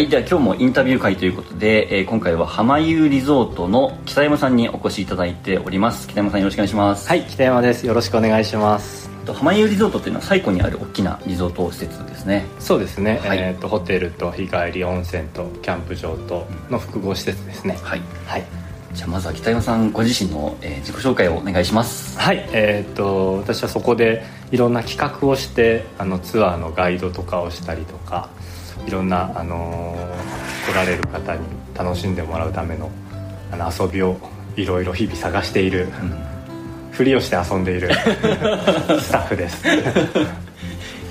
はいでは今日もインタビュー会ということで、えー、今回は浜湯リゾートの北山さんにお越しいただいております。北山さんよろしくお願いします。はい北山です。よろしくお願いします。浜湯リゾートというのは最古にある大きなリゾート施設ですね。そうですね、はい、えーと、ホテルと日帰り温泉とキャンプ場との複合施設ですね、はい、はい、じゃあまずは北山さんご自身の、えー、自己紹介をお願いします。はい。えーと私はそこでいろんな企画をしてあのツアーのガイドとかをしたりとかいろんな、あのー、来られる方に楽しんでもらうためのあの遊びをいろいろ日々探している、うん、ふりをして遊んでいる スタッフです。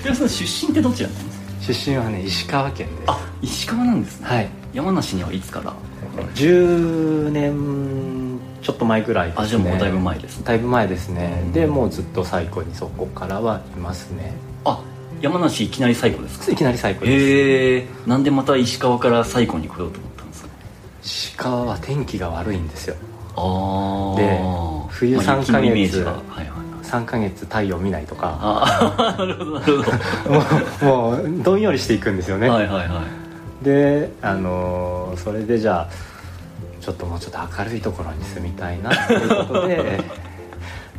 平さん出身ってどちらなんですか？出身はね石川県です。あ石川なんですね。はい。山梨にはいつから？10年ちょっと前ぐらいですね。あじゃあもうだいぶ前ですね。だいぶ前ですね、でもうずっと最古にそこからはいますね。あ山梨いきなり最古ですか？いきなり最古です。へえんでまた石川から最古に来ようと思ったんですか？石川は天気が悪いんですよ。ああで冬3か月、まあ、はいはい、3か月太陽見ないとか。なるほどなるほど。もうもうどんよりしていくんですよね。はいはいはい。であのそれでじゃあちょっともうちょっと明るいところに住みたいなということで。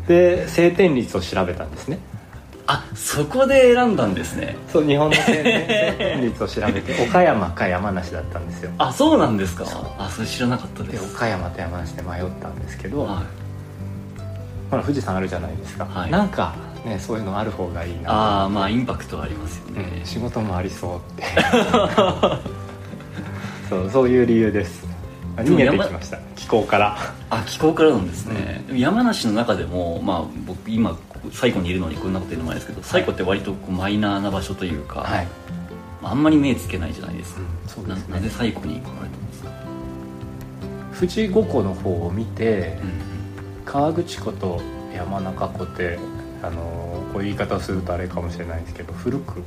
で晴天率を調べたんですねあそこで選んだんですね。そう日本の晴天率を調べて 岡山か山梨だったんですよ。あそうなんですか。あそれ知らなかったです。岡山と山梨で迷ったんですけど、はい、ほら富士山あるじゃないですか、はい、なんかねそういうのある方がいいなああまあインパクトありますよね、うん、仕事もありそうって。そうそういう理由です。逃げてきました。気候から。あ気候からなんですね、うん、山梨の中でもまあ僕今最後にいるのにこんなこと言うのもあれですけど最後って割とこうマイナーな場所というか、はい、あんまり目つけないじゃないですか、うん、そうですね、なぜ最後に来られたんですか？富士五湖の方を見て、うん、河口湖と山中湖ってあのこういう言い方をするとあれかもしれないですけど古く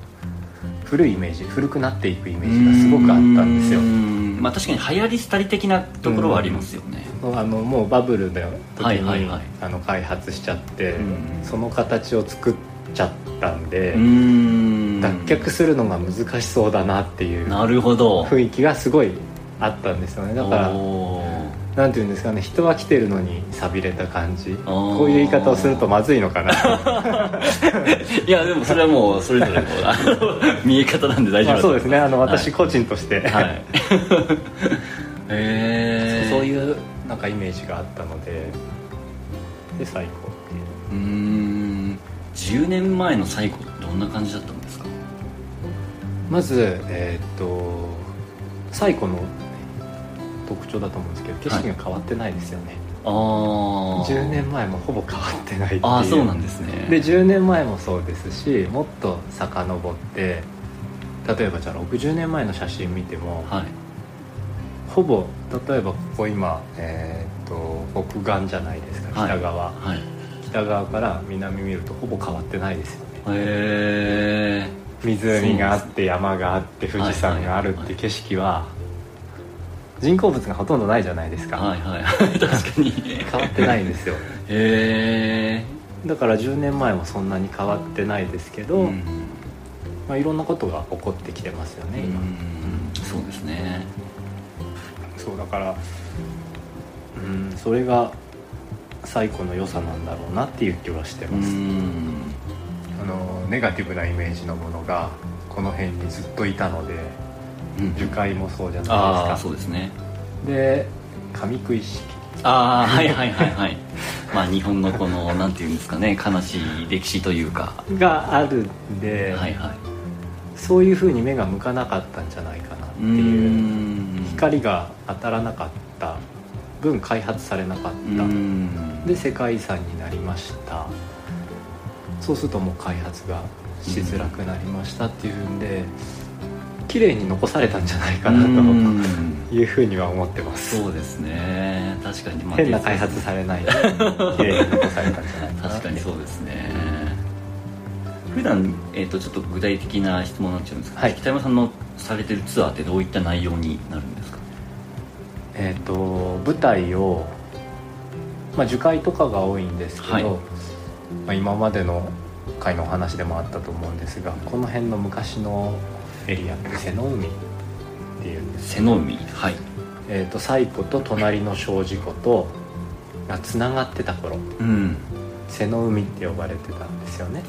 古いイメージ古くなっていくイメージがすごくあったんですよ。まあ確かに流行り廃り的なところはありますよね、あのもうバブルの時に、あの開発しちゃって、その形を作っちゃったんで脱却するのが難しそうだなっていうなるほど。雰囲気がすごいあったんですよね。だからなんていうんですかね人は来てるのに寂れた感じ。こういう言い方をするとまずいのかな。いやでもそれはもうそれぞれの 見え方なんで大丈夫、まあ、そうですねあの私個人として、はい、えそういうなんかイメージがあったので。で最高っていううん。10年前の最高どんな感じだったんですか？まずえー、っと最古の特徴だと思うんですけど景色が変わってないですよね、はいあ10年前もほぼ変わってないっていう。あそうなんですね。で10年前もそうですしもっと遡って例えばじゃあ60年前の写真見ても、はい、ほぼ例えばここ今、えー、っと北岸じゃないですか北側、はい。はい、北側から南見るとほぼ変わってないですよね。へえ湖があって山があって富士山があるって景色は人工物がほとんどないじゃないですか。はいはい。確かに。変わってないんですよ。へえだから10年前もそんなに変わってないですけど、うん、まあ、いろんなことが起こってきてますよね今、うん、そうですね。そうだからうんそれが最古の良さなんだろうなっていう気はしてます。あのネガティブなイメージのものがこの辺にずっといたので樹海もそうじゃないですか。そうですね。で上食い式。ああはいはいはいはい。まあ日本のこのなんていうんですかね悲しい歴史というか。があるんで、はいはい、そういうふうに目が向かなかったんじゃないかなっていう。光が当たらなかった。分開発されなかった。で世界遺産になりました。そうするともう開発がしづらくなりましたっていうんで、綺麗に残されたんじゃないかなというふうには思ってます。そうですね。確かに、まあ、変な開発されないで 綺麗に残されたんじゃないかな確かにそうですね。普段、えーと、ちょっと具体的な質問になっちゃうんですけど、はい、北山さんのされてるツアーってどういった内容になるんですか？えっ、ー、と舞台をまあ樹海とかが多いんですけど、はい、まあ、今までの回のお話でもあったと思うんですがこの辺の昔のエリアって瀬の海っていうんです瀬の海はい。えーと、西湖と隣の庄司湖とがつながってた頃、うん、瀬の海って呼ばれてたんですよね。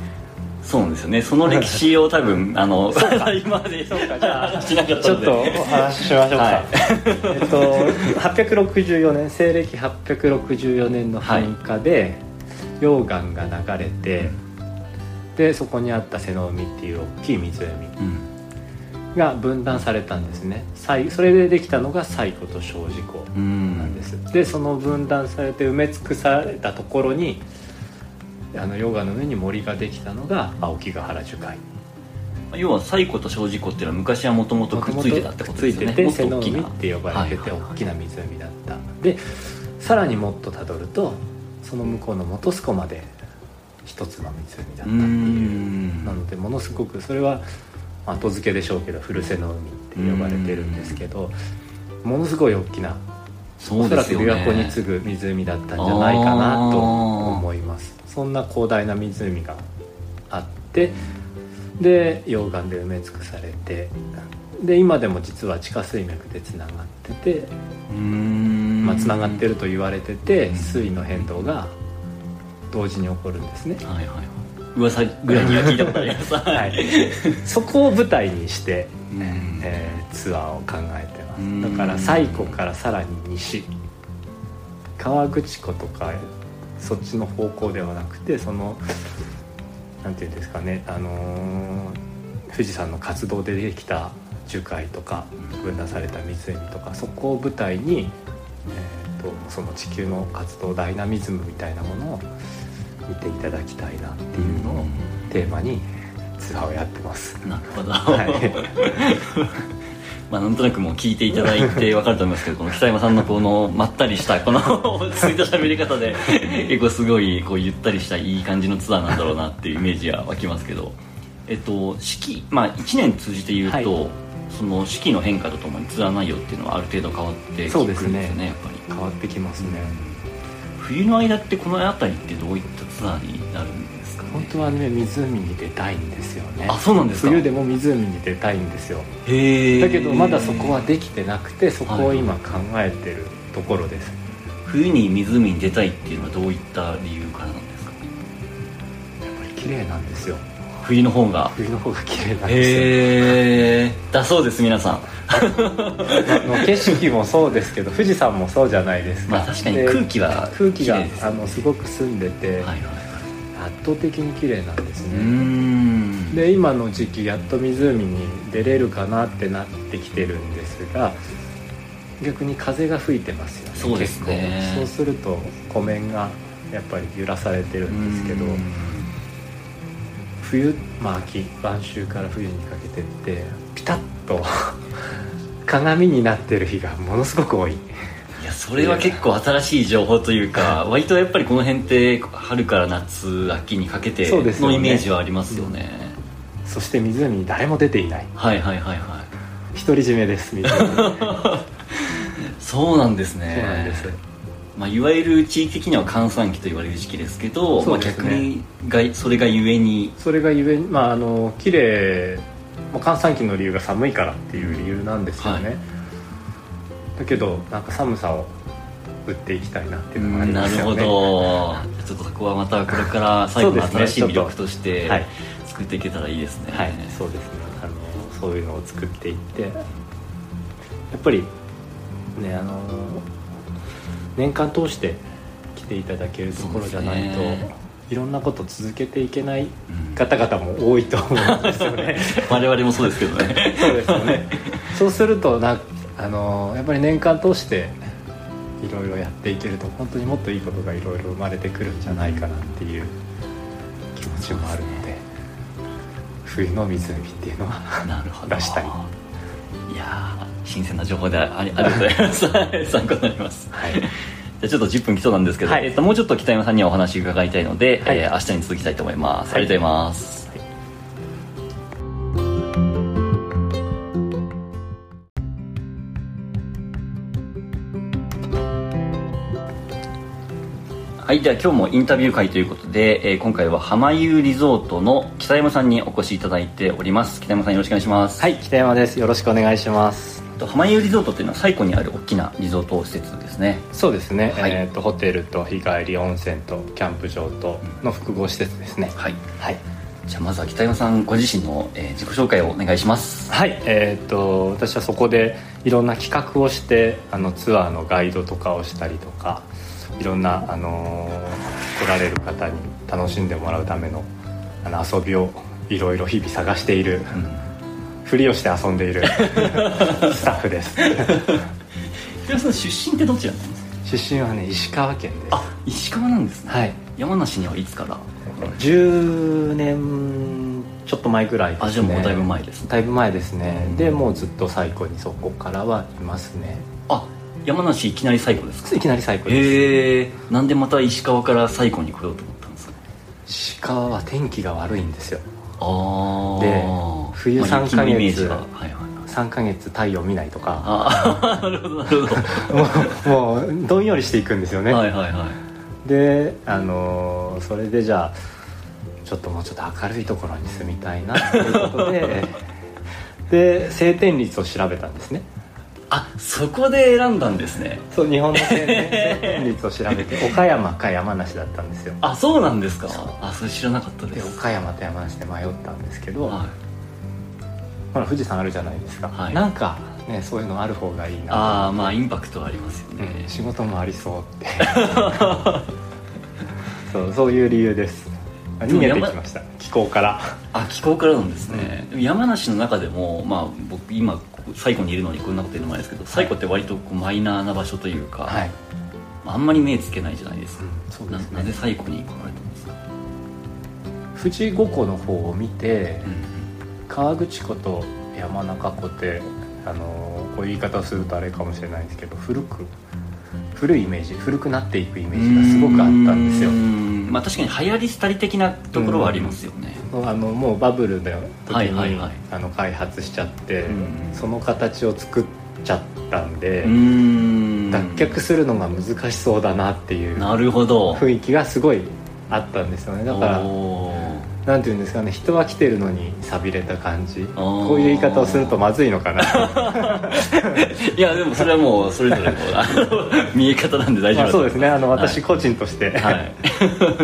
そうなんですよね。その歴史を多分 あの今までそうか。じゃあちょっとお話ししましょうか、はい、えっと864年西暦864年の噴火で、溶岩が流れて、でそこにあった瀬の海っていう大きい湖、が分断されたんですね。それでできたのが西湖と庄司湖なんです。でその分断されて埋め尽くされたところにあの溶岩の上に森ができたのが青木ヶ原樹海。要は西湖と庄司湖っていうのは昔はもともとくっついてたってことですよね。くっついてて瀬の海って呼ばれてて大きな湖だった、でさらにもっとたどるとその向こうの本栖湖まで一つの湖だったっていう。なのでものすごくそれは後付けでしょうけど古瀬の海って呼ばれてるんですけどものすごい大きなおそらく琵琶湖に次ぐ湖だったんじゃないかなと思います。そんな広大な湖があってで溶岩で埋め尽くされてで今でも実は地下水脈でつながっててまあ、つながってると言われてて水位の変動が同時に起こるんですね、はいはい噂ぐらいには聞いたことあります、はい、そこを舞台にして、えー、ツアーを考えてます。だから西湖からさらに西。河口湖とかそっちの方向ではなくてそのなんていうんですかね、あのー、富士山の活動でできた樹海とか分断された湖とかそこを舞台に、えーと、その地球の活動ダイナミズムみたいなものを見ていただきたいなっていうのをテーマにツアーをやってます。なるほど、はい。まあ、なんとなくもう聞いていただいて分かると思いますけどこの北山さんのこのまったりしたこの 落ち着いた喋り方で結構すごいこうゆったりしたいい感じのツアーなんだろうなっていうイメージは湧きますけど、えっと、四季、まあ、1年通じて言うと、はい、その四季の変化とともにツアー内容っていうのはある程度変わってくるんですよね、ね、やっぱり。変わってきますね、冬の間ってこの辺りってどういったツアーになるんですか、ね、本当はね湖に出たいんですよね。あそうなんですか？冬でも湖に出たいんですよ。へえだけどまだそこはできてなくてそこを今考えてるところです、はい、冬に湖に出たいっていうのはどういった理由からなんですか？やっぱり綺麗なんですよ。冬の方が。冬の方が綺麗なんですよ。へえだそうです皆さん 景色もそうですけど富士山もそうじゃないですか、まあ、確かに空気は空気があのすごく澄んでて、はいはい、圧倒的に綺麗なんですね。で今の時期やっと湖に出れるかなってなってきてるんですが逆に風が吹いてますよねそうですね。そうすると湖面がやっぱり揺らされてるんですけど冬まあ秋晩秋から冬にかけてってピタッと鏡になってる日がものすごく多い。いやそれは結構新しい情報というか割とやっぱりこの辺って春から夏秋にかけてのイメージはありますよね、ねうん、そして湖に誰も出ていない。はいはいはいはい。独り占めです そうなんですね。そうなんです。まあ、いわゆる地域的には閑散期と言われる時期ですけど、ね、まあ、逆にがそれがゆえに。それがゆえにまああの綺麗まあ、閑散期の理由が寒いからっていう理由なんですよね、はい、だけどなんか寒さを売っていきたいなっていうのがありますよね。なるほど。ちょっとそこはまたこれから最後の新しい魅力として作っていけたらいいですね。はい、そうですね。あのそういうのを作っていってやっぱりねあの年間通して来ていただけるところじゃないと、いろんなこと続けていけない方々も多いと思うんですよね、うん、我々もそうですけどね。そうですよね。そうするとなあのやっぱり年間通していろいろやっていけると本当にもっといいことがいろいろ生まれてくるんじゃないかなっていう気持ちもあるので冬の湖っていうのは出したいいや新鮮な情報でありありがとうございます。参考になります。はいじゃちょっと10分来そうなんですけど、はい、えっと、もうちょっと北山さんにはお話伺いたいので、はい、えー、明日に続きたいと思います、はい、ありがとうござい。ます、はい、では今日もインタビュー会ということで、えー、今回は浜湯リゾートの北山さんにお越しいただいております。北山さんよろしくお願いします。はい。北山です。よろしくお願いします浜湯リゾートっていうのは最古にある大きなリゾート施設ですね。そうですね、はい、えーと、ホテルと日帰り温泉とキャンプ場との複合施設ですね、はい、はい、じゃあまずは北山さんご自身の、えー、自己紹介をお願いします。はい。えっ、ー、と私はそこでいろんな企画をしてあのツアーのガイドとかをしたりとかいろんな、あのー、来られる方に楽しんでもらうためのあの遊びをいろいろ日々探している、うんふりをして遊んでいる。スタッフです。平さん出身ってどちらなんですか？出身はね石川県です。あ石川なんですね。はい。山梨にはいつから？10年ちょっと前ぐらいですね。あじゃあもうだいぶ前ですね。だいぶ前ですね、でもうずっと最古にそこからはいますね。あ山梨いきなり最古ですか？いきなり最古です。へえんでまた石川から最古に来ようと思ったんですか？石川は天気が悪いんですよで冬3か月、まあ、はいはい、3か月太陽見ないとか。あ なるほどなるほど。もうもうどんよりしていくんですよね。はいはいはい。であのそれでじゃあちょっともうちょっと明るいところに住みたいなということで。で晴天率を調べたんですねあそこで選んだんですね。そう日本の晴天率を調べて 岡山か山梨だったんですよ。あそうなんですか。あそれ知らなかったです。岡山と山梨で迷ったんですけど、はい。ほら富士山あるじゃないですか、はい、なんかねそういうのある方がいいな。ああまあインパクトありますよね、うん、仕事もありそうって。そうそういう理由です。逃げてきました。気候から。あ気候からなんですね、うん、山梨の中でもまあ僕今最古にいるのにこんなこと言うのもあれですけど最古って割とこうマイナーな場所というか、はい、あんまり目つけないじゃないですか、うん、そうですね、なぜ最古に来られたんですか？富士五湖の方を見て、うん河口湖と山中湖ってあのこういう言い方をするとあれかもしれないですけど古く古いイメージ古くなっていくイメージがすごくあったんですよ。まあ確かに流行り廃り的なところはありますよね。あのもうバブルの時に、はいはい、あの開発しちゃってその形を作っちゃったんで脱却するのが難しそうだなっていうなるほど。雰囲気がすごいあったんですよね。だからなんていうんですかね人は来てるのに寂れた感じ。こういう言い方をするとまずいのかな。いやでもそれはもうそれぞれの 見え方なんで大丈夫そうですねあの私個人として、はい、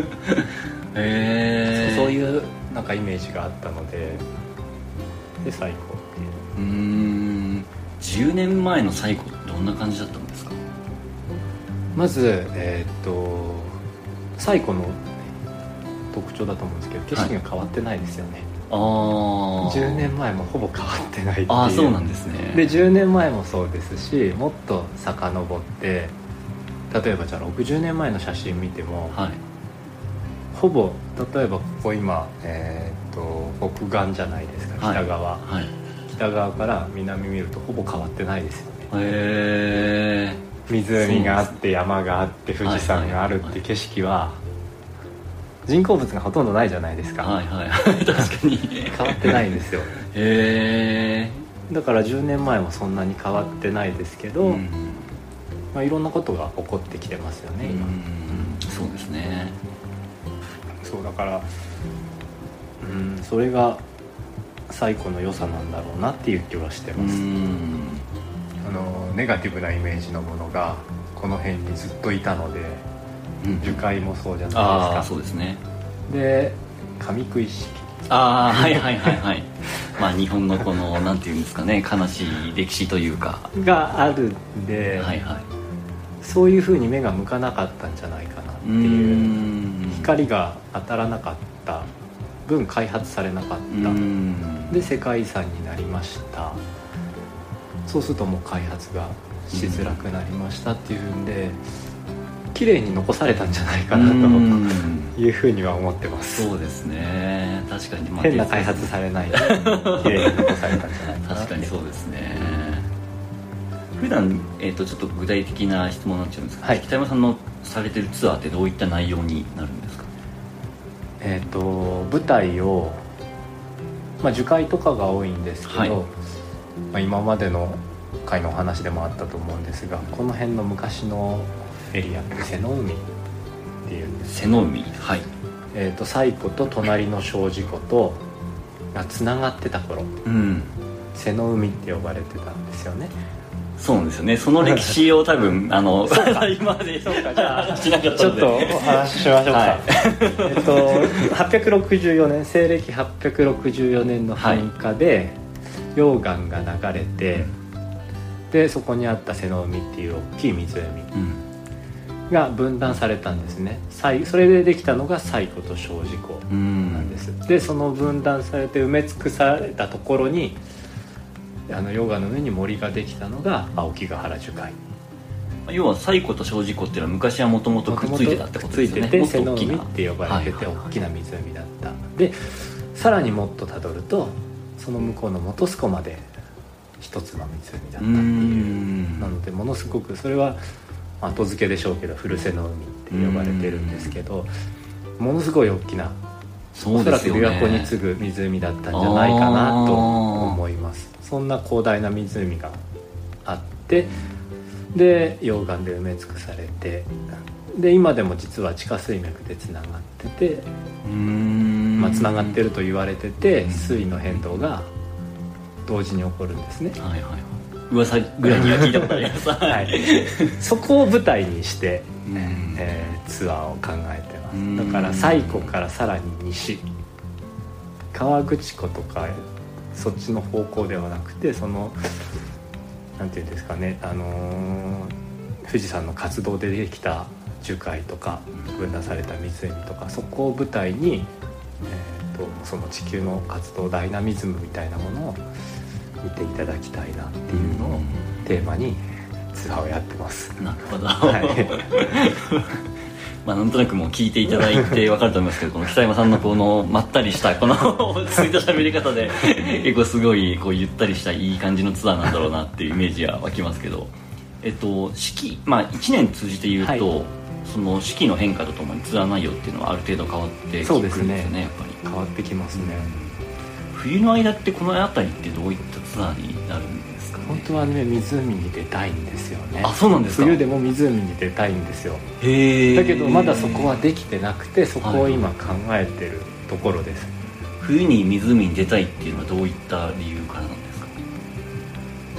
えそういうなんかイメージがあったのでで最高っていううん。10年前の最高どんな感じだったんですか？まずえー、っと最古の特徴だと思うんですけど景色が変わってないですよね、はい、10年前もほぼ変わってないっていう。あそうなんですね。で10年前もそうですしもっと遡って例えばじゃあ60年前の写真見ても、はい、ほぼ例えばここ今、えー、っと北岸じゃないですか北側、はい。はい、北側から南見るとほぼ変わってないですよね。へえ湖があって山があって富士山があるって景色は人工物がほとんどないじゃないですか。はいはい。確かに。変わってないんですよ。へえだから10年前もそんなに変わってないですけど、うん、まあ、いろんなことが起こってきてますよね今、うん、そうですね。そうだからうんそれが最古の良さなんだろうなっていう気はしてます。あのネガティブなイメージのものがこの辺にずっといたので樹海もそうじゃないですか、そうですね。で上食い式。ああはいはいはいはい。まあ日本のこのなんていうんですかね悲しい歴史というか。があるんで、はいはい、そういうふうに目が向かなかったんじゃないかなっていう。光が当たらなかった。分開発されなかった。で世界遺産になりました。そうするともう開発がしづらくなりましたっていうんで、綺麗に残されたんじゃないかなというふうには思ってます。そうですね。確かに、変な開発されないで 綺麗に残されたんじゃないかな確かにそうですね。普段、えーと、ちょっと具体的な質問になっちゃうんですけど、はい、北山さんのされてるツアーってどういった内容になるんですか？えっ、ー、と舞台をまあ樹海とかが多いんですけど、はい、まあ、今までの回のお話でもあったと思うんですがこの辺の昔のエリアって。瀬の海っていう。んです瀬の海はい。えーと、西湖と隣の庄司湖とがつながってた頃、うん、瀬の海って呼ばれてたんですよね。そうなんですよね。その歴史を多分 あの今まで。そうか。じゃあちょっとお話ししましょうか、はい、えっと864年西暦864年の噴火で、溶岩が流れて、でそこにあった瀬の海っていう大きい湖、が分断されたんですね。それでできたのが西湖と小事湖なんです、でその分断されて埋め尽くされたところにあの溶岩の上に森ができたのが青木ヶ原樹海。要は西湖と小事湖っていうのは昔はもともとくっついてたってことですよね。くっついてて瀬の海って呼ばれてて大きな湖だった、でさらにもっとたどるとその向こうの本栖湖まで一つの湖だったっていう。なのでものすごくそれは後付けでしょうけど古瀬の海って呼ばれてるんですけどものすごい大きなおそらく琵琶湖に次ぐ湖だったんじゃないかなと思います。そんな広大な湖があってで溶岩で埋め尽くされてで今でも実は地下水脈でつながっててまあ、つながってると言われてて水位の変動が同時に起こるんですね。はいはい噂ぐらいには聞いたことあります、はい、そこを舞台にして、えー、ツアーを考えてます。だから西湖からさらに西。河口湖とかそっちの方向ではなくてそのなんていうんですかね、あのー、富士山の活動でできた樹海とか分断された湖とかそこを舞台に、えーと、その地球の活動ダイナミズムみたいなものを見ていただきたいなっていうのをテーマにツアーをやってます。なるほど、はい。まあ、なんとなくもう聞いていただいて分かると思いますけどこの北山さんのこのまったりしたこの 落ち着いた喋り方で 結構すごいこうゆったりしたいい感じのツアーなんだろうなっていうイメージは湧きますけど。えっと四季まあ1年通じて言うと、はい。その四季の変化とともにツアー内容っていうのはある程度変わってくるんですよねすね。やっぱり。変わってきますね、冬の間ってこの辺りってどういったツアーになるんですか、ね、本当はね湖に出たいんですよね。あそうなんですか。冬でも湖に出たいんですよ。へえだけどまだそこはできてなくてそこを今考えてるところです、はい、冬に湖に出たいっていうのはどういった理由からなんですか？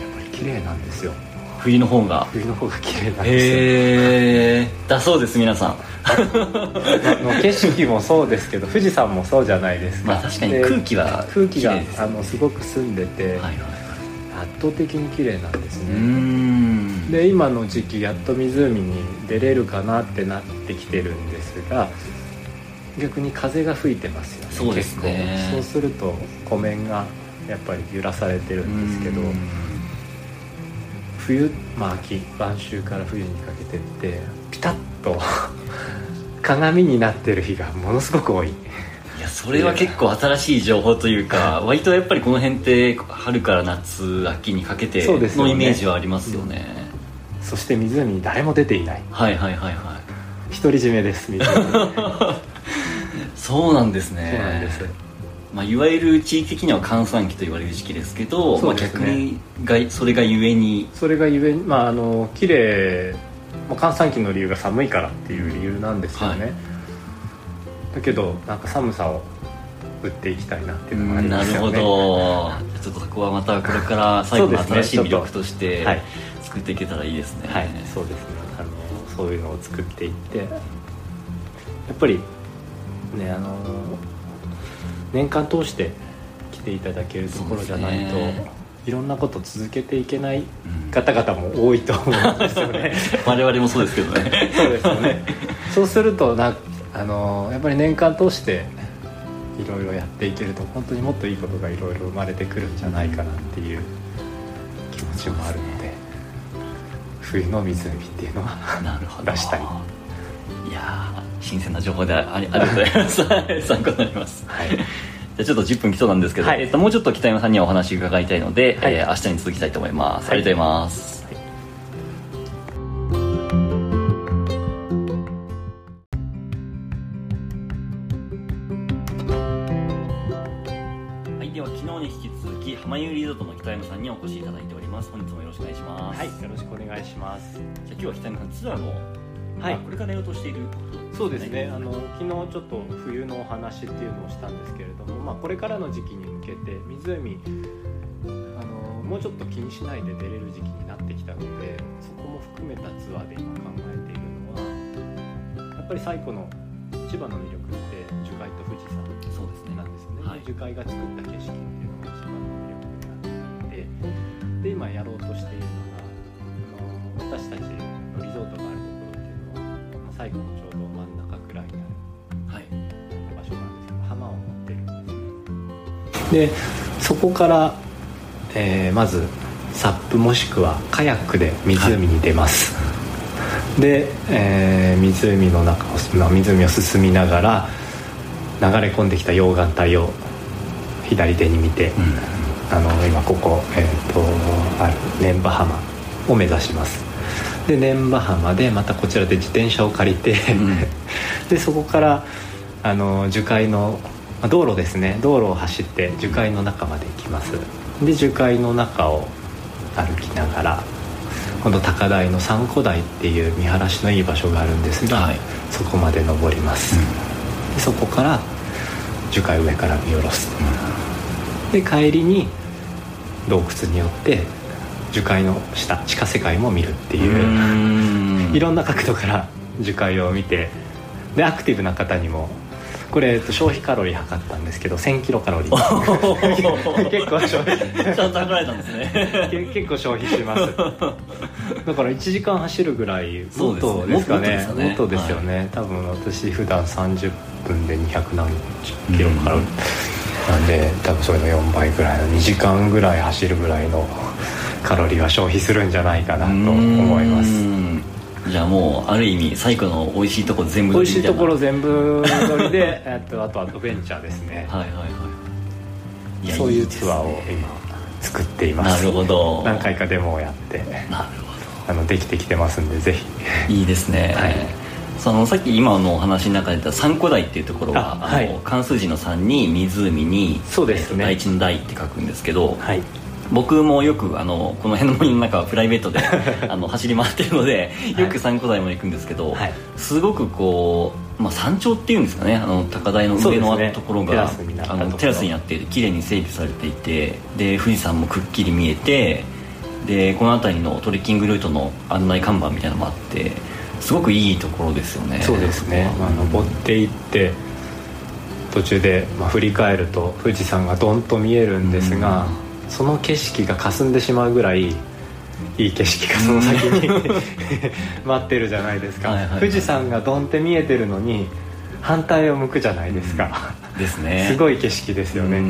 やっぱり綺麗なんですよ。冬の方が。冬の方が綺麗なんですよ。へえだそうです皆さん 景色もそうですけど富士山もそうじゃないですか、まあ、確かに空気は空気があのすごく澄んでて、はいはい、圧倒的に綺麗なんですね。で今の時期やっと湖に出れるかなってなってきてるんですが逆に風が吹いてますよねそうですね。そうすると湖面がやっぱり揺らされてるんですけど冬まあ秋晩秋から冬にかけてってピタッと鏡になってる日がものすごく多い。いやそれは結構新しい情報というか割とやっぱりこの辺って春から夏秋にかけてのイメージはありますよね、ねうん、そして湖に誰も出ていない。はいはいはいはい。独り占めです そうなんですね。そうなんです。まあ、いわゆる地域的には閑散期と言われる時期ですけど、ね、まあ、逆にがそれがゆえに。それがゆえにまああの綺麗まあ、閑散期の理由が寒いからっていう理由なんですよね、はい、だけどなんか寒さを売っていきたいなっていうのもありますよね。なるほど。ちょっとそこはまたこれから最後の新しい魅力として作っていけたらいいですね。はい、そうですね。あのそういうのを作っていってやっぱりねあの年間通して来ていただけるところじゃないと、いろんなこと続けていけない方々も多いと思うんですよね、我々もそうですけどね。そうですよね。そうするとなあのやっぱり年間通していろいろやっていけると本当にもっといいことがいろいろ生まれてくるんじゃないかなっていう気持ちもあるので冬の湖っていうのはなるほど。出したいいや新鮮な情報でありありがとうございます。参考になります。はいじゃちょっと10分来そうなんですけど、はい、えっと、もうちょっと北山さんにはお話伺いたいので、はい、えー、明日に続きたいと思います、はい、ありがとうござい。ます、はい、では昨日に引き続き浜湯リゾートの北山さんにお越しいただいております。本日もよろしくお願いします。はい。よろしくお願いします。じゃ今日は北山さんツアーのはい、これからやろうとしている。そうですね。あの昨日ちょっと冬のお話っていうのをしたんですけれども、まあ、これからの時期に向けて湖あのもうちょっと気にしないで出れる時期になってきたのでそこも含めたツアーで今考えているのはやっぱり最古の千葉の魅力って樹海と富士山そうですね。なんですよね、はい、樹海が作った景色っていうのが一番の魅力になっていてで今やろうとしているの最後のちょうど真ん中くらいにある、はい、場所なんですけど浜を持ってるんですでそこからえー、まずサップもしくはカヤックで湖に出ます、はい、で、えー、湖の中を湖を進みながら流れ込んできた溶岩帯を左手に見て、うん、あの今ここ、えーと、ある念波浜を目指しますで念波浜でまたこちらで自転車を借りて、うん、でそこからあの樹海の道路ですね。道路を走って樹海の中まで行きます。で樹海の中を歩きながら今度高台の三古台っていう見晴らしのいい場所があるんですが、はい、そこまで登ります、うん、でそこから樹海上から見下ろす、うん、で帰りに洞窟によって樹海の下地下世界も見るっていういろんな角度から 樹海を見てでアクティブな方にもこれ、えっと、消費カロリー測ったんですけど1000キロカロリー。結構消費。ちゃんと測られたんですね。結構消費します。だから1時間走るぐらいもっとですかね。もっとですよね、はい、多分私普段30分で200何キロカロリー、うん、なんで多分それの4倍ぐらいの2時間ぐらい走るぐらいのカロリーは消費するんじゃないかなと思います。じゃあもうある意味最古の美味しいところ全部美味しいところ全部取りで えっとあとアドベンチャーですね。はいはいはい。そういうツアーを今作っています。なるほど。何回かデモをやって。なるほど。あのできてきてますんでぜひ。いいですね、はい、そのさっき今のお話の中で言った三古台っていうところはあの関数字の3に湖にそうですね、第一の台って書くんですけど、はい、僕もよくあのこの辺の森の中はプライベートで あの走り回ってるのでよく三古台も行くんですけど、はい、すごくこう、まあ、山頂っていうんですかねあの高台の上のところが、ね、あのテラスになって綺麗に整備されていてで富士山もくっきり見えてでこの辺りのトレッキングルートの案内看板みたいなのもあってすごくいいところですよね。そうですね、まあ、登っていって途中で、まあ、振り返ると富士山がどんと見えるんですが、うんその景色が霞んでしまうぐらいいい景色がその先に 待ってるじゃないですか、はいはいはい、富士山がドンって見えてるのに反対を向くじゃないですか、うん、ですね。すごい景色ですよね。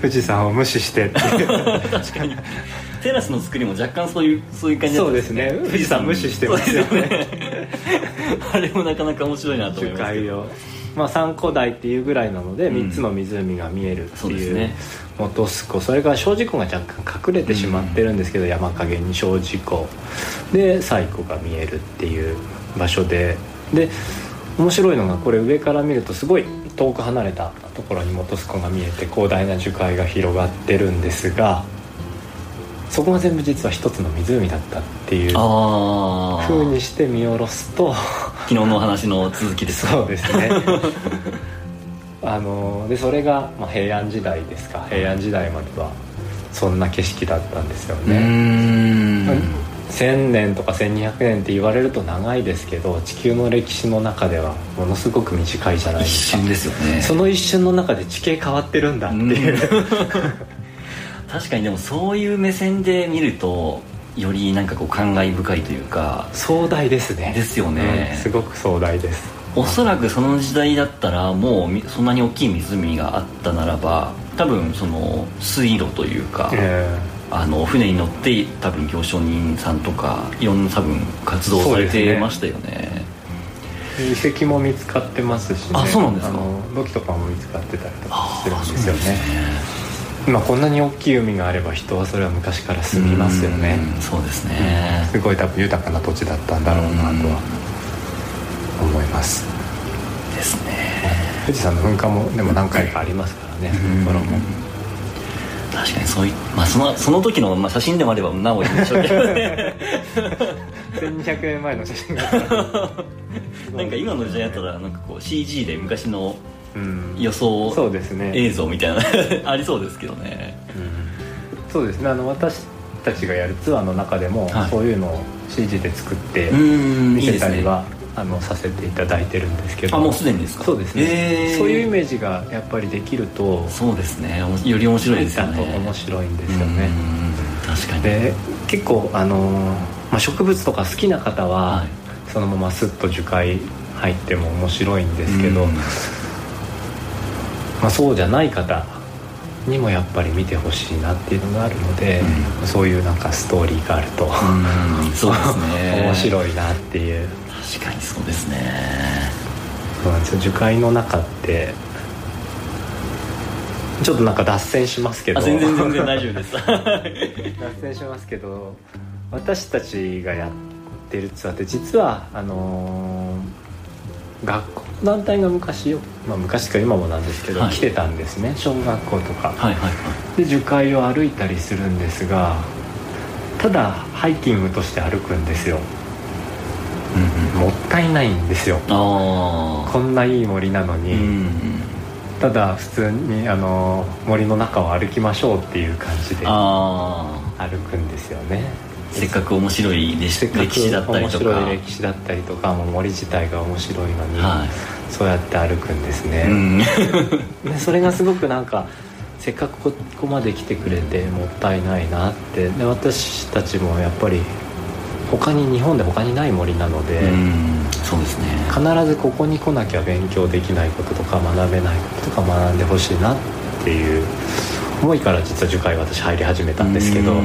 富士山を無視してって。確かに。テラスの作りも若干そういうそういう感じ、ね、そうですね。富士山無視してますよね。あれもなかなか面白いなと思いますけどまあ、3個台っていうぐらいなので、3つの湖が見えるっていう,、ね、本栖湖。それから小事湖が若干隠れてしまってるんですけど、山陰に小事湖。で西湖が見えるっていう場所で。で面白いのがこれ上から見るとすごい遠く離れたところに本栖湖が見えて広大な樹海が広がってるんですがそこが全部実は一つの湖だったっていうふうにして見下ろすと昨日の話の続きです。そうですね。あのでそれが、まあ、平安時代ですか。平安時代まではそんな景色だったんですよね。1000年とか1200年って言われると長いですけど地球の歴史の中ではものすごく短いじゃないですか。一瞬ですよね。その一瞬の中で地形変わってるんだっていう確かにでもそういう目線で見るとよりなんかこう感慨深いというか壮大ですね。ですよね、うん、すごく壮大です。おそらくその時代だったらもうそんなに大きい湖があったならば多分その水路というか、えー、あの船に乗って多分行商人さんとかいろんな多分活動されてましたよね。遺跡も見つかってますし、ね、あそうなんですか。土器とかも見つかってたりとかするんですよねまあ、こんなに大きい海があれば人はそれは昔から住みますよね。そうですね、すごい多分豊かな土地だったんだろうなとは思います。ですね。富士山の噴火もでも何回かありますからねところも。確かにそういう、まあ、そのその時の、まあ、写真でもあればなおいいでしょうけどね。1200年前の写真が なんか今の時代だったらなんかこう CG で昔の予想映像みたいな、ね、ありそうですけどね、うん、そうですね。あの私たちがやるツアーの中でも、そういうのを CG で作って見せたりはあのさせていただいてるんですけど。あもうすでにですか？そうですね、えー、そういうイメージがやっぱりできるとそうですね。より面白いですよね。面白いんですよね。確かに。で結構あの、まあ、植物とか好きな方は、はい、そのままスッと樹海入っても面白いんですけど、まあ、そうじゃない方にもやっぱり見てほしいなっていうのがあるので、うん、そういうなんかストーリーがあると、うん、そうですね。面白いなっていう。確かにそうですね。そうなんですよ。樹海の中ってちょっとなんか脱線しますけど。全然全然大丈夫です。脱線しますけど私たちがやってるツアーって実はあのー、学校。の団体が昔よ、まあ、昔か今もなんですけど、はい、来てたんですね。小学校とか、はいはいはい、で樹海を歩いたりするんですがただハイキングとして歩くんですよ。もったいないんですよ。こんないい森なのに、ただ普通にあの森の中を歩きましょうっていう感じで歩くんですよねせっかく面白い歴史だったりとか。面白い歴史だったりとかも森自体が面白いのに、はい、そうやって歩くんですね、うん、でそれがすごくなんかせっかくここまで来てくれてもったいないなって。で私たちもやっぱり他に日本で他にない森なのでそうですね。必ずここに来なきゃ勉強できないこととか学べないこととか学んでほしいなっていう思いから実は樹海私入り始めたんですけどで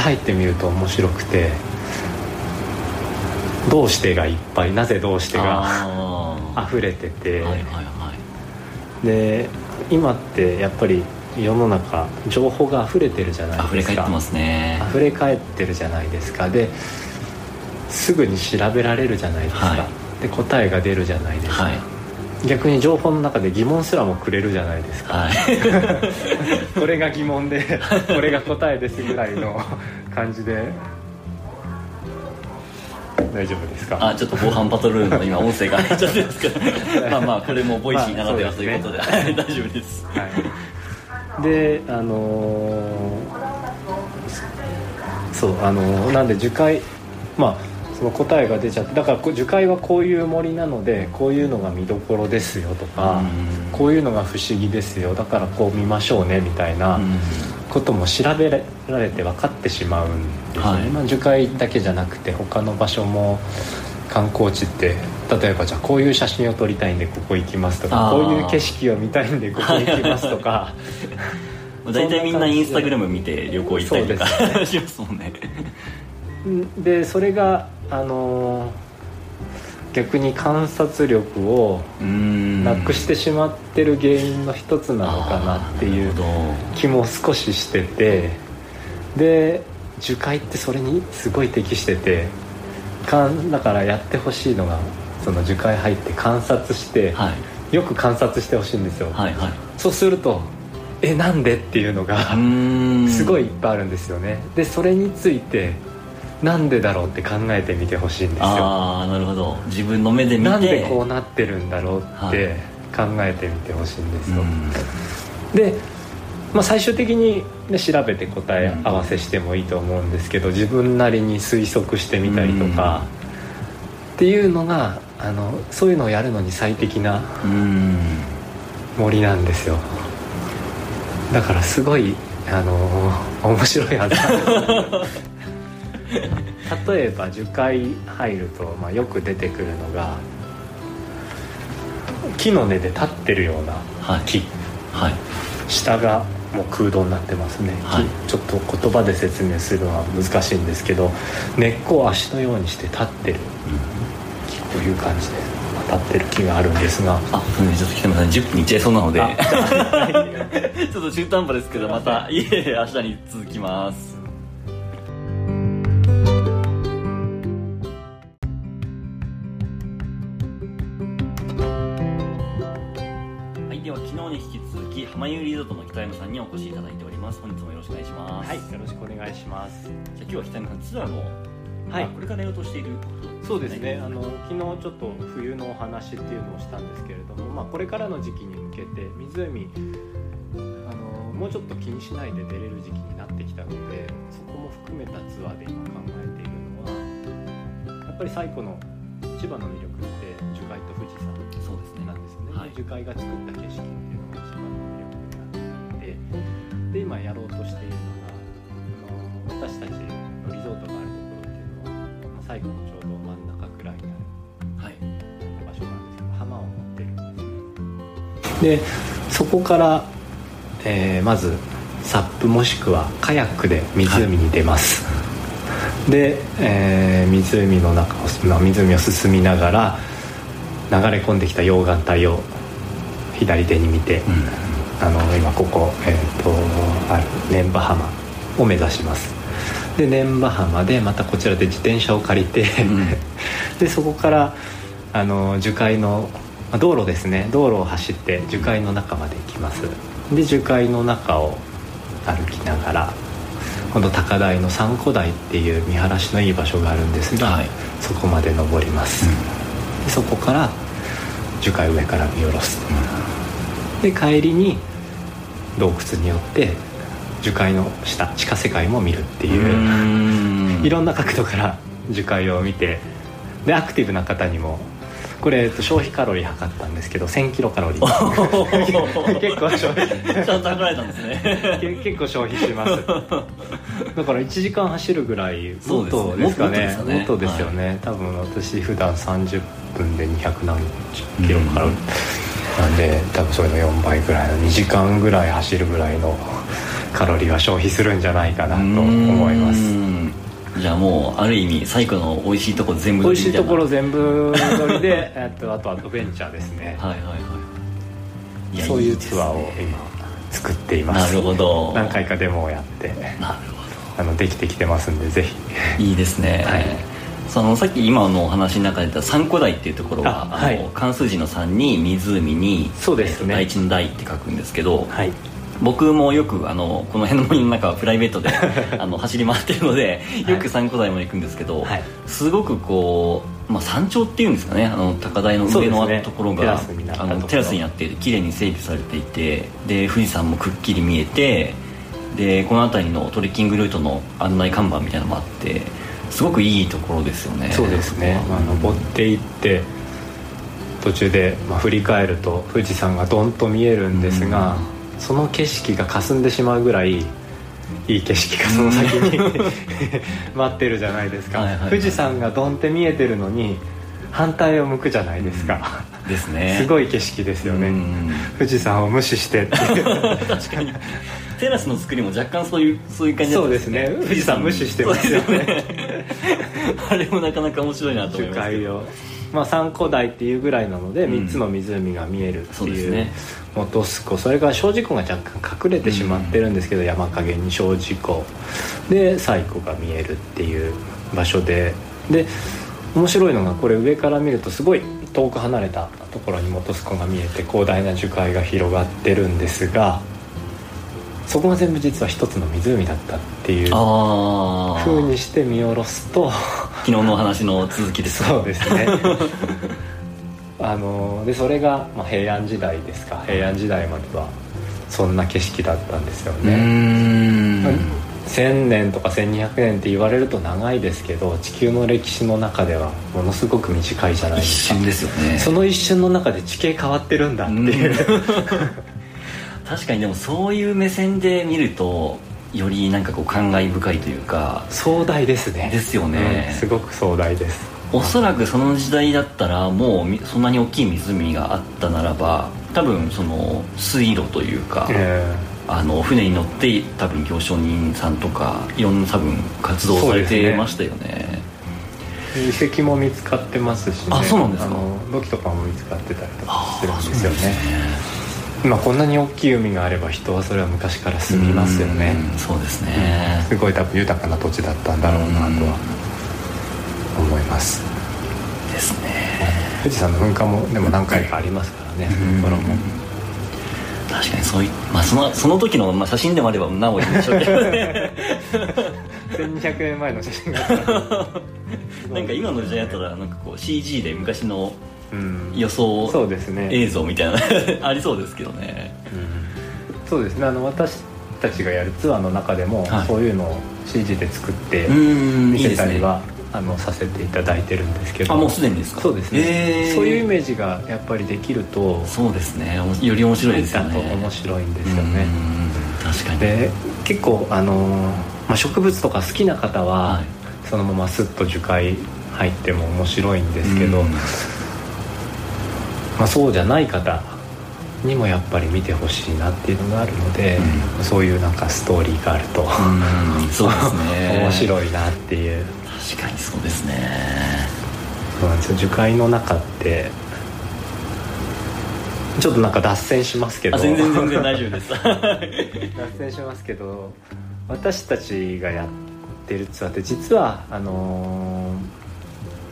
入ってみると面白くて「どうして」がいっぱいなぜ「どうして」が溢れてて、はいはいはい、で今ってやっぱり世の中情報が溢れてるじゃないですか。溢れ返ってますね。溢れ返ってるじゃないですか。ですぐに調べられるじゃないですか、はい、で答えが出るじゃないですか、はい、逆に情報の中で疑問すらもくれるじゃないですか、はい、これが疑問でこれが答えですぐらいの 感じで。大丈夫ですか？あちょっと防犯パトロールの今音声が入っちゃってますけど。まあまあこれも Voicy ならではということで、まあね、大丈夫です、はい。であのー、そうあのー、なんで樹海まあその答えが出ちゃってだから樹海はこういう森なのでこういうのが見どころですよとかこういうのが不思議ですよだからこう見ましょうねみたいなことも調べられて分かってしまうんですね、はい、まあ、樹海だけじゃなくて他の場所も観光地って例えばじゃあこういう写真を撮りたいんでここ行きますとかこういう景色を見たいんでここ行きますとか 大体みんなインスタグラム見て旅行行ったりとかしますもんね。でそれがあの逆に観察力をなくしてしまってる原因の一つなのかなっていう気も少ししててで樹海ってそれにすごい適しててかんだからやってほしいのがその樹海入って観察して、はい、よく観察してほしいんですよ、はいはい、そうするとえなんでっていうのが すごいいっぱいあるんですよね。でそれについてなんでだろうって考えてみてほしいんですよ。ああなるほど。自分の目で見て。なんでこうなってるんだろうって考えてみてほしいんですよ、でまあ、最終的に、ね、調べて答え合わせしてもいいと思うんですけど自分なりに推測してみたりとか、っていうのがあのそういうのをやるのに最適な森なんですよ。だからすごいあの面白いはず 例えば樹海入ると、まあ、よく出てくるのが木の根で立ってるような木、はい。はい、下がもう空洞になってますね、はい、ちょっと言葉で説明するのは難しいんですけど根っこを足のようにして立ってる、木こういう感じで立ってる木があるんですが。あちょっと北山さん。10分いっちゃいそうなので。ちょっと中途半端ですけどまたいえ明日に続きます浜湯リゾートの北山さんにお越しいただいております。本日もよろしくお願いします。はいよろしくお願いします。じゃあ今日は北山さんツアーのはい、これからやろうとしているそうですね、あの昨日ちょっと冬のお話っていうのをしたんですけれども、まあ、これからの時期に向けて湖あのもうちょっと気にしないで出れる時期になってきたのでそこも含めたツアーで今考えているのはやっぱり最古の千葉の魅力って樹海と富士山樹海が作った景色っていうのが千葉の魅力になっていてで今やろうとしているのがあの私たちのリゾートがあるところっていうのは最後のちょうど真ん中くらいにある、はい、場所なんですけど浜を持ってるんですね。でそこからえー、まずサップもしくはカヤックで湖に出ます、はい、で、えー、湖の中を湖を進みながら流れ込んできた溶岩帯を左手に見て、うん、あの今ここ、えーと、ある念波浜を目指します。で念波浜でまたこちらで自転車を借りてうん、でそこからあの樹海の道路ですね。道路を走って樹海の中まで行きます。で樹海の中を歩きながら今度高台の三古台っていう見晴らしのいい場所があるんですが、はい、そこまで登ります、うん、でそこから樹海上から見下ろす、うん、で帰りに洞窟によって樹海の下地下世界も見るっていういろんな角度から樹海を見てでアクティブな方にもこれ、えっと、消費カロリー測ったんですけど1000キロカロリー。結構消費。ちゃんと測られたんですね。結構消費します。だから1時間走るぐらいもっとですかね。もっとですよね、はい、多分私普段30分で200何キロカロリー、うん、なんで多分それの4倍ぐらいの2時間ぐらい走るぐらいのカロリーは消費するんじゃないかなと思います。じゃあもうある意味最古の美味しいとこ全部美味しいところ全部乗りで えっとあとアドベンチャーですね。はいはいはい。そういうツアーを今作っています。なるほど。何回かデモをやって。なるほど。あのできてきてますんでぜひ。いいですね、はい、そのさっき今のお話の中で言った三古台っていうところはあ、はい、関数字の3に湖にそうですね、第一の台って書くんですけど、はい、僕もよくあのこの辺の森の中はプライベートで あの走り回ってるのでよく三古台も行くんですけど、はい、すごくこう、まあ、山頂っていうんですかねあの高台の上のところが、ね、あのテラスになって綺麗に整備されていてで富士山もくっきり見えてでこの辺りのトレッキングルートの案内看板みたいなのもあってすごくいいところですよね。そうですね、まあ、登っていって途中で、まあ、振り返ると富士山がどんと見えるんですが、うん。その景色が霞んでしまうぐらいいい景色がその先に 待ってるじゃないですか、富士山がドンって見えてるのに反対を向くじゃないですか、うん、ですね。すごい景色ですよね、富士山を無視してって。い う確かにテラスの作りも若干そういうそういう感じそうですね。富士山無視してますよね。あれもなかなか面白いなと思いますけど。まあ、3古代っていうぐらいなので、3つの湖が見えるっていう,、ね、本栖湖それから小事湖が若干隠れてしまってるんですけど、山陰に小事湖で西湖が見えるっていう場所で。で面白いのがこれ上から見るとすごい遠く離れたところに本栖湖が見えて広大な樹海が広がってるんですがそこが全部実は一つの湖だったっていうふうにして見下ろすと昨日の話の続きです。そうですね。あのでそれが、まあ、平安時代ですか。平安時代まではそんな景色だったんですよね。1000年とか1200年って言われると長いですけど地球の歴史の中ではものすごく短いじゃないですか。一瞬ですよね。その一瞬の中で地形変わってるんだっていう 確かにでもそういう目線で見るとよりなんかこう感慨深いというか壮大ですね。ですよね、うん、すごく壮大です。おそらくその時代だったらもうそんなに大きい湖があったならば多分その水路というか、えー、あの船に乗って多分行商人さんとかいろんな多分活動されてましたよね。遺跡も見つかってますし、ね、あそうなんですか？土器とかも見つかってたりとかするんですよねまあ、こんなに大きい海があれば人はそれは昔から住みますよね。そうですね、すごい多分豊かな土地だったんだろうなとは思います。ですね。富士山の噴火もでも何回かありますからねそころも。確かにそういう、まあ、そのその時の、まあ、写真でもあればなおいいでしょうけどね。1200年前の写真が。なんか今の時代だったらなんかこう CG で昔の予想映像みたいな、ね、ありそうですけどね、うん、そうですね。あの私たちがやるツアーの中でも、そういうのを CG で作って見せたりは、あのさせていただいてるんですけど。あもうすでにですか？そうですね、えー、そういうイメージがやっぱりできるとそうですね。より面白いですよね。面白いんですよね。確かに。で結構あの、まあ、植物とか好きな方は、はい、そのままスッと樹海入っても面白いんですけど、まあ、そうじゃない方にもやっぱり見てほしいなっていうのがあるので、うん、そういうなんかストーリーがあると、うん、そうですね。面白いなっていう。確かにそうですね。そうなんですよ。樹海の中ってちょっとなんか脱線しますけど。全然全然大丈夫です。脱線しますけど私たちがやってるツアーって実はあのー、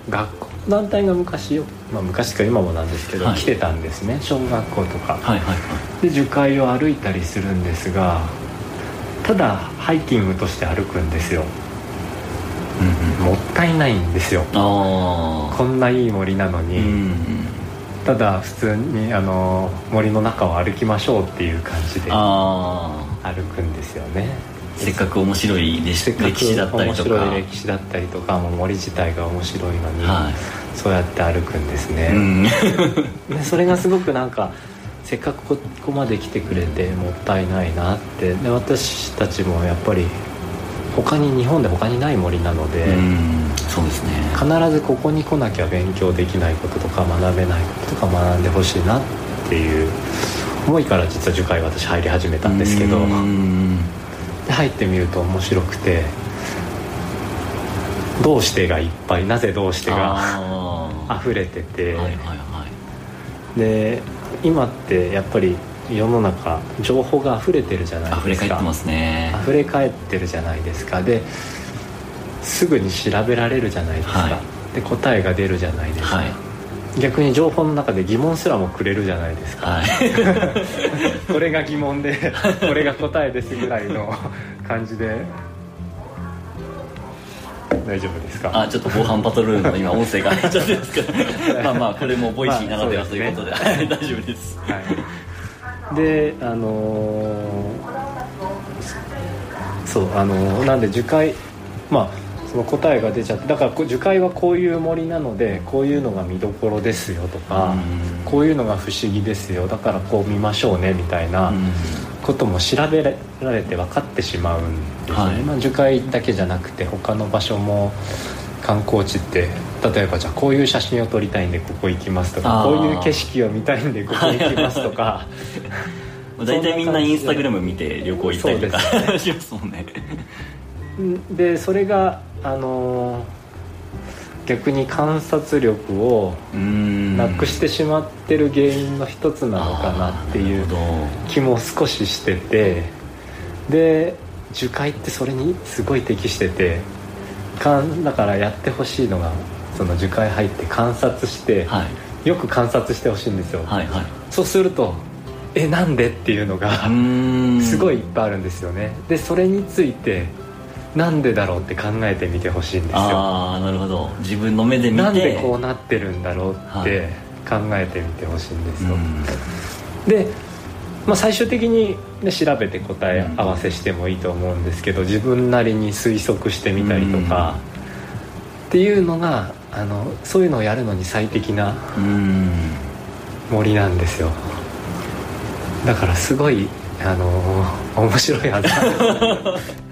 学校。の団体が昔よ、まあ、昔か今もなんですけど、はい、来てたんですね。小学校とか、はいはいはい、で樹海を歩いたりするんですがただハイキングとして歩くんですよ。もったいないんですよ。こんないい森なのに、うんうん、ただ普通にあの森の中を歩きましょうっていう感じで歩くんですよねせっかく面白い歴史だったりとか。面白い歴史だったりとかも森自体が面白いのに、はい、そうやって歩くんですね、うん、でそれがすごくなんかせっかくここまで来てくれてもったいないなって。で私たちもやっぱり他に日本で他にない森なのでそうですね。必ずここに来なきゃ勉強できないこととか学べないこととか学んでほしいなっていう思いから実は樹海私入り始めたんですけどで入ってみると面白くて「どうして」がいっぱいなぜ「どうして」が溢れてて、はいはいはい、で今ってやっぱり世の中情報が溢れてるじゃないですか。溢れ返ってますね。溢れ返ってるじゃないですか。ですぐに調べられるじゃないですか、はい、で答えが出るじゃないですか、はい、逆に情報の中で疑問すらもくれるじゃないですか、はい、これが疑問でこれが答えですぐらいの感じで。大丈夫ですか？あちょっと防犯パトロールの今 音声が入っちゃってますけどまあまあこれも Voicy ならではということで、まあね、大丈夫です、はい。であのー、そうあのー、なんで樹海まあその答えが出ちゃってだから樹海はこういう森なのでこういうのが見どころですよとかこういうのが不思議ですよだからこう見ましょうねみたいなことも調べられて分かってしまうんですね、はい、まあ、樹海だけじゃなくて他の場所も観光地って例えばじゃあこういう写真を撮りたいんでここ行きますとかこういう景色を見たいんでここ行きますとか。大体みんなインスタグラム見て旅行行ったりとか、ね、しますもんねでそれがあのー、逆に観察力をなくしてしまってる原因の一つなのかなっていう気も少ししててで樹海ってそれにすごい適しててかんだからやってほしいのがその樹海入って観察して、はい、よく観察してほしいんですよ、はいはい、そうするとえなんでっていうのが すごいいっぱいあるんですよね。でそれについてなんでだろうって考えてみてほしいんですよ。ああなるほど。自分の目で見て。なんでこうなってるんだろうって考えてみてほしいんですよ、で、まあ、最終的に、ね、調べて答え合わせしてもいいと思うんですけど自分なりに推測してみたりとか、っていうのがあのそういうのをやるのに最適な森なんですよ。だからすごいあの面白いはず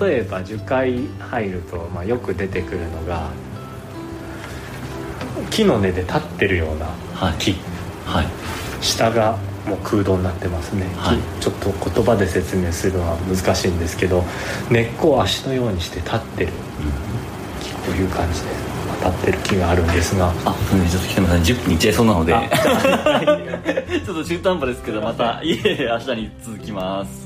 例えば樹海入ると、まあ、よく出てくるのが木の根で立ってるような木、はい、下がもう空洞になってますね、はい、ちょっと言葉で説明するのは難しいんですけど根っこを足のようにして立ってる、木こういう感じで立ってる木があるんですが。あちょっと北山さん。10分いっちゃいそうなので。ちょっと中途半端ですけどまたいえ明日に続きます